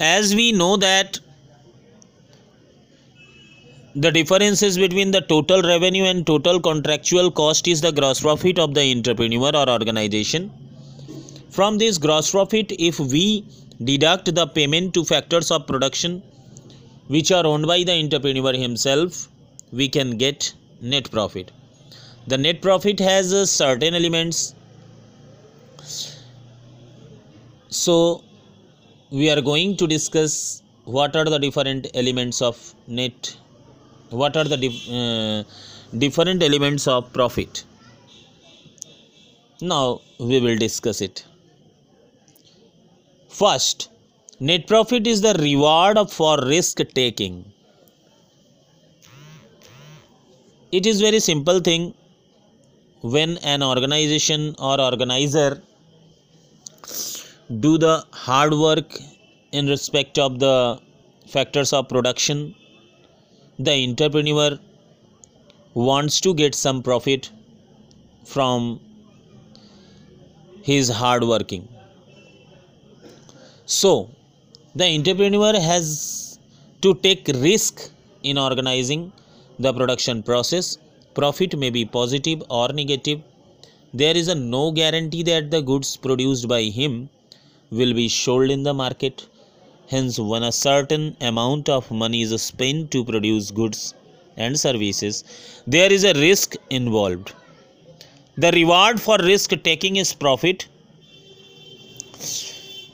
as we know that the differences between the total revenue and total contractual cost is the gross profit of the entrepreneur or organization. From this gross profit if we deduct the payment to factors of production which are owned by the entrepreneur himself we can get net profit. The net profit has uh, certain elements. So we are going to discuss what are the different elements of net what are the uh, different elements of profit. Now we will discuss it. First net profit is the reward for risk taking. It is very simple thing. When an organization or organizer do the hard work in respect of the factors of production. The entrepreneur wants to get some profit from his hard working. So the entrepreneur has to take risk in organizing the production process. Profit may be positive or negative. There is a no guarantee that the goods produced by him will be sold in the market. Hence when a certain amount of money is spent to produce goods and services there is a risk involved. The reward for risk taking is profit.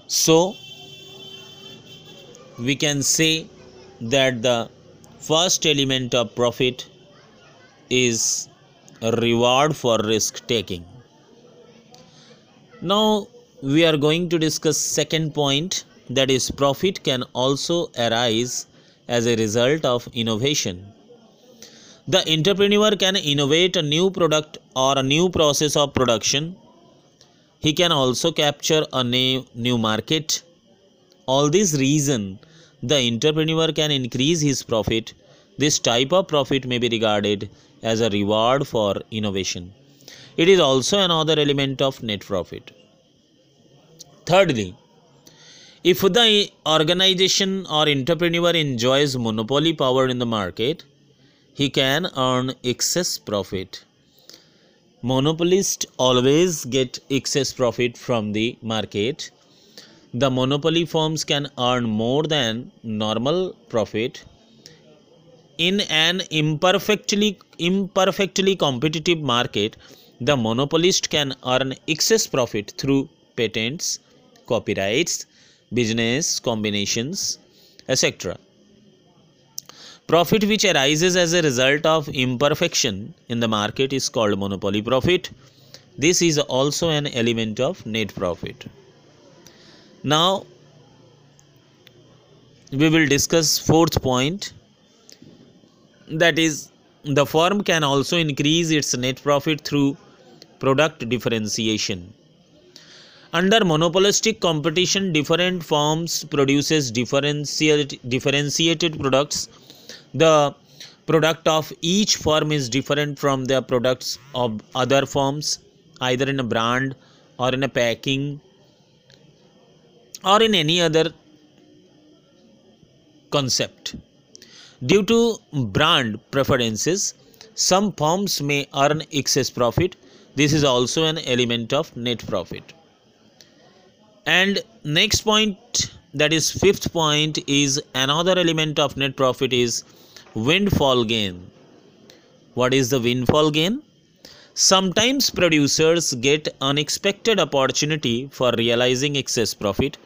So we can say that the first element of profit is a reward for risk taking. Now we are going to discuss second point that is profit can also arise as a result of innovation. The entrepreneur can innovate a new product or a new process of production. He can also capture a new, new market. All this reason the entrepreneur can increase his profit. This type of profit may be regarded as a reward for innovation. It is also another element of net profit thirdly if the organization or entrepreneur enjoys monopoly power in the market he can earn excess profit. Monopolists always get excess profit from the market. The monopoly firms can earn more than normal profit. In an imperfectly imperfectly competitive market the monopolist can earn excess profit through patents copyrights business combinations etc profit which arises as a result of imperfection in the market is called monopoly profit. This is also an element of net profit. Now we will discuss fourth point. That is the firm can also increase its net profit through product differentiation under monopolistic competition different firms produces differentiated, products. The product of each firm is different from the products of other firms either in a brand or in a packing or in any other concept. Due to brand preferences some firms may earn excess profit. This is also an element of net profit and next point that is fifth point is another element of net profit is windfall gain. What is the windfall gain? Sometimes producers get unexpected opportunity for realizing excess profit.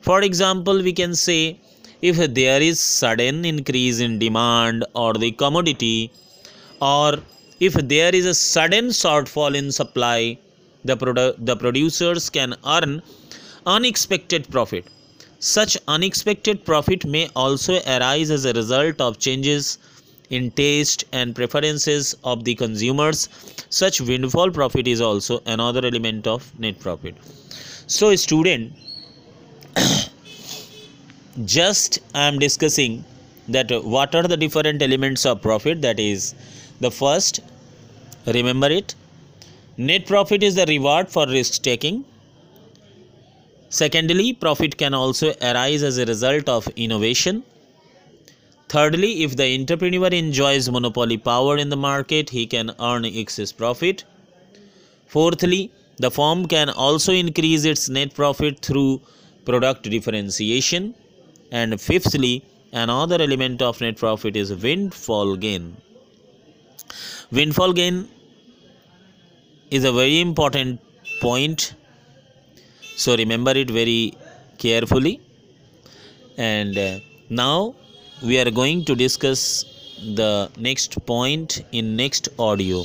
For example we can say if there is sudden increase in demand or the commodity or if there is a sudden shortfall in supply the produ- the producers can earn unexpected profit. Such unexpected profit may also arise as a result of changes in taste and preferences of the consumers. Such windfall profit is also another element of net profit. So student just i am discussing that what are the different elements of profit? That is the first remember it. Net profit is the reward for risk taking Secondly, profit can also arise as a result of innovation. Thirdly, if the entrepreneur enjoys monopoly power in the market, he can earn excess profit. Fourthly, the firm can also increase its net profit through product differentiation. And fifthly, another element of net profit is windfall gain. Windfall gain is a very important point so remember it very carefully. And uh, now we are going to discuss the next point in next audio